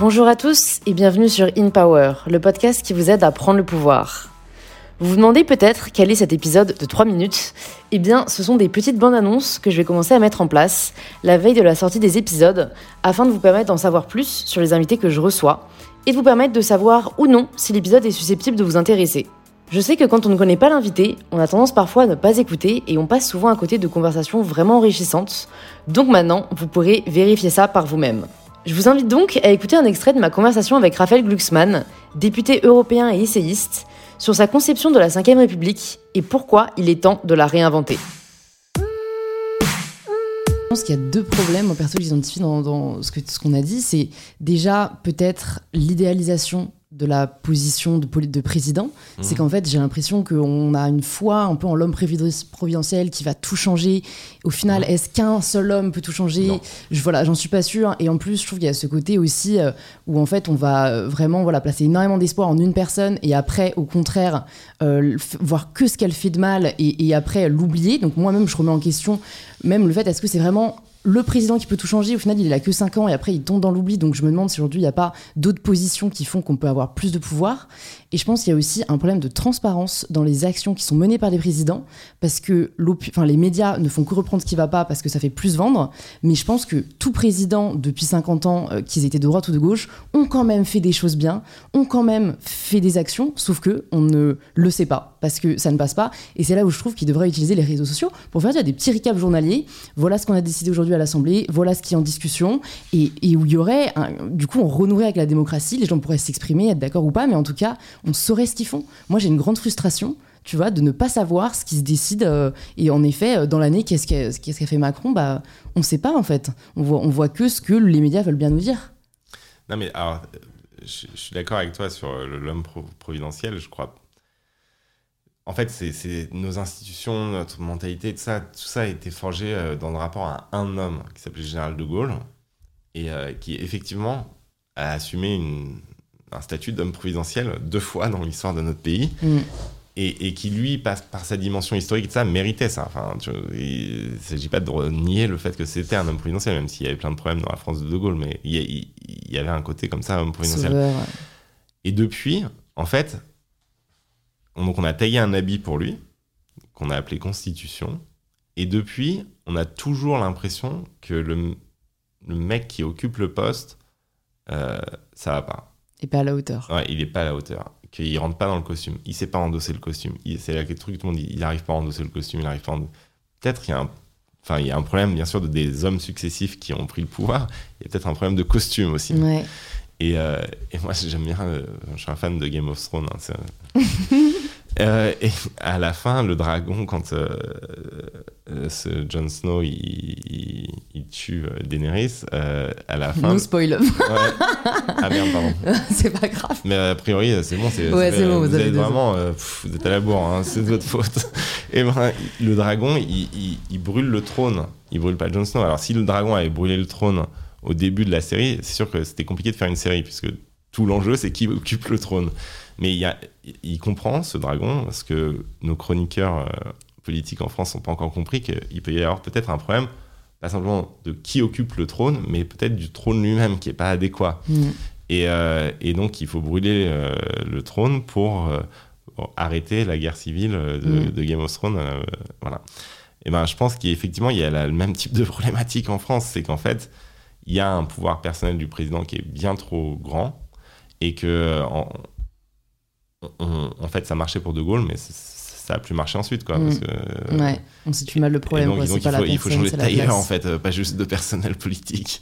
Bonjour à tous et bienvenue sur In Power, le podcast qui vous aide à prendre le pouvoir. Vous vous demandez peut-être quel est cet épisode de 3 minutes? Eh bien, ce sont des petites bandes annonces que je vais commencer à mettre en place la veille de la sortie des épisodes afin de vous permettre d'en savoir plus sur les invités que je reçois et de vous permettre de savoir ou non si l'épisode est susceptible de vous intéresser. Je sais que quand on ne connaît pas l'invité, on a tendance parfois à ne pas écouter et on passe souvent à côté de conversations vraiment enrichissantes. Donc maintenant, vous pourrez vérifier ça par vous-même. Je vous invite donc à écouter un extrait de ma conversation avec Raphaël Glucksmann, député européen et essayiste, sur sa conception de la Ve République et pourquoi il est temps de la réinventer. Je pense qu'il y a deux problèmes, en perso, que j'identifie dans, ce qu'on ce qu'on a dit. C'est déjà peut-être l'idéalisation de la position de, de président, c'est Mhm. qu'en fait j'ai l'impression qu'on a une foi un peu en l'homme providentiel qui va tout changer. Au final, est-ce qu'un seul homme peut tout changer? Non. je, Voilà, j'en suis pas sûre. Et en plus, je trouve qu'il y a ce côté aussi euh, où en fait on va euh, vraiment voilà placer énormément d'espoir en une personne et après, au contraire, euh, voir que ce qu'elle fait de mal et, et après l'oublier. Donc moi-même, je remets en question même le fait est-ce que c'est vraiment le président qui peut tout changer, au final il a que 5 ans et après il tombe dans l'oubli, donc je me demande si aujourd'hui il n'y a pas d'autres positions qui font qu'on peut avoir plus de pouvoir. Et je pense qu'il y a aussi un problème de transparence dans les actions qui sont menées par les présidents, parce que les médias ne font que reprendre ce qui va pas parce que ça fait plus vendre, mais je pense que tout président depuis 50 ans, euh, qu'ils étaient de droite ou de gauche, ont quand même fait des choses bien, ont quand même fait des actions, sauf que on ne le sait pas, parce que ça ne passe pas. Et c'est là où je trouve qu'il devrait utiliser les réseaux sociaux pour faire des petits recaps journaliers. Voilà ce qu'on a décidé aujourd'hui à l'Assemblée, voilà ce qui est en discussion, et, où il y aurait, du coup, on renouerait avec la démocratie, les gens pourraient s'exprimer, être d'accord ou pas, mais en tout cas, on saurait ce qu'ils font. Moi, j'ai une grande frustration. Tu vois, de ne pas savoir ce qui se décide. euh, et en effet, euh, dans l'année, qu'est-ce qu'a fait Macron bah, On ne sait pas, en fait. On voit, on voit que ce que les médias veulent bien nous dire. Non, mais alors, je, je suis d'accord avec toi sur l'homme pro- providentiel, je crois. En fait, c'est nos institutions, notre mentalité, tout ça, tout ça a été forgé euh, dans le rapport à un homme qui s'appelait Général de Gaulle et euh, qui, effectivement, a assumé une- un statut d'homme providentiel deux fois dans l'histoire de notre pays Mm. et, et qui, lui, par, par sa dimension historique, et tout ça, méritait ça. Enfin, tu il ne s'agit pas de nier le fait que c'était un homme providentiel, même s'il y avait plein de problèmes dans la France de De Gaulle, mais il y, il- avait un côté comme ça, homme providentiel. Et depuis, en fait, on, donc on a taillé un habit pour lui, qu'on a appelé Constitution, et depuis, on a toujours l'impression que le, le mec qui occupe le poste, euh, ça va pas. Et pas à la hauteur. Ouais, il est pas à la hauteur. Qu'il rentre pas dans le costume. Il sait pas endosser le costume. Il- C'est là que le truc, tout le monde dit, il arrive pas à endosser le costume, il pas à Peut-être qu'il y a un. Enfin, il y a un problème, bien sûr, de des hommes successifs qui ont pris le pouvoir. Il y a peut-être un problème de costume aussi. Ouais. Et, euh, et moi, j'aime bien. euh, je suis un fan de Game of Thrones. hein, Euh, et à la fin, le dragon, quand ce Jon Snow il, il- il tue Daenerys, à la fin. No spoil. Ouais. Ah merde, pardon. c'est pas grave. Mais a priori, c'est bon. C'est, Ouais, bon, vous vous avez êtes vraiment. pff, vous êtes à la bourre, hein, c'est de votre faute. Et ben, le dragon, il brûle le trône. Il brûle pas Jon Snow. Alors, si le dragon avait brûlé le trône au début de la série, c'est sûr que c'était compliqué de faire une série, puisque tout l'enjeu, c'est qui occupe le trône. Mais il, y a, il comprend, ce dragon, parce que nos chroniqueurs euh, politiques en France n'ont pas encore compris qu'il peut y avoir peut-être un problème, pas simplement de qui occupe le trône, mais peut-être du trône lui-même qui n'est pas adéquat. Mm. Et, euh, et donc, il faut brûler euh, le trône pour, pour arrêter la guerre civile de, Mm. de Game of Thrones. voilà. Et ben, je pense qu'effectivement, il y a la- le même type de problématique en France. C'est qu'en fait, il y a un pouvoir personnel du président qui est bien trop grand et que, en, on- en fait, ça marchait pour De Gaulle, mais ça a plus marché ensuite. Quoi, Mm. parce que, Ouais, on situe mal le problème. donc, quoi, donc il, faut, il faut personne, changer de tailleur en fait, pas juste de personnel politique.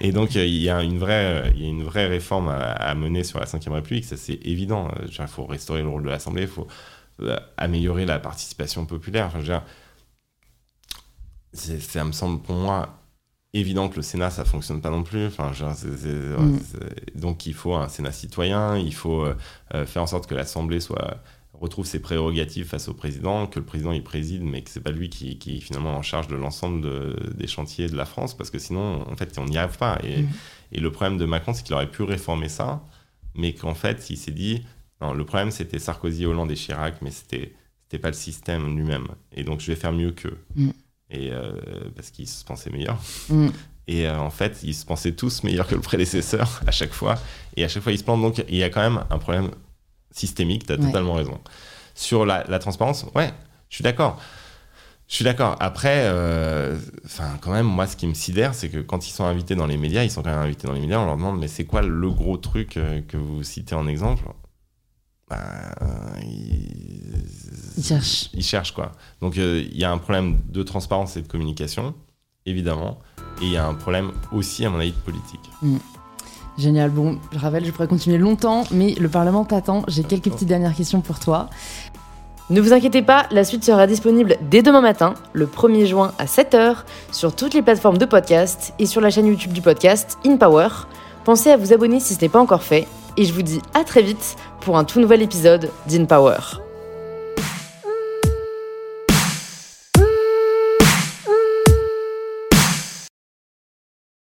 Et donc euh, il y a une vraie, il y a une vraie réforme à, à mener sur la Ve République, ça c'est évident. Euh, Il faut restaurer le rôle de l'Assemblée, il faut euh, améliorer la participation populaire. Enfin, je veux dire, c'est- ça me semble pour moi évident que le Sénat ça fonctionne pas non plus. Enfin, Mm. donc il faut un Sénat citoyen, il faut euh, euh, faire en sorte que l'Assemblée soit retrouve ses prérogatives face au président, que le président il préside, mais que c'est pas lui qui, qui est finalement en charge de l'ensemble de- des chantiers de la France, parce que sinon, en fait, on n'y arrive pas. Et, Mhm. et le problème de Macron, c'est qu'il aurait pu réformer ça, mais qu'en fait, il s'est dit, non, le problème c'était Sarkozy, Hollande et Chirac, mais c'était pas le système lui-même. Et donc, je vais faire mieux qu'eux. Mhm. Et euh, parce qu'il se pensait meilleur. Mm. Et euh, en fait, ils se pensaient tous meilleurs que le prédécesseur à chaque fois. Et à chaque fois, ils se plantent. Donc, il y a quand même un problème systémique. Tu as Ouais. totalement raison. Sur la, la transparence, ouais, je suis d'accord. Je suis d'accord. Après, euh, quand même, moi, ce qui me sidère, c'est que quand ils sont invités dans les médias, ils sont quand même invités dans les médias, on leur demande, mais c'est quoi le gros truc que vous citez en exemple? Bah. Ils cherchent. Ils cherchent, quoi. Donc, euh, il y a un problème de transparence et de communication, évidemment. Et il y a un problème aussi, à mon avis, de politique. Génial. Bon, je rappelle, je pourrais continuer longtemps, mais le Parlement t'attend. J'ai quelques petites dernières questions pour toi. Ne vous inquiétez pas, la suite sera disponible dès demain matin, le 1er juin à 7h, sur toutes les plateformes de podcast et sur la chaîne YouTube du podcast InPower. Pensez à vous abonner si ce n'est pas encore fait, et je vous dis à très vite pour un tout nouvel épisode d'InPower.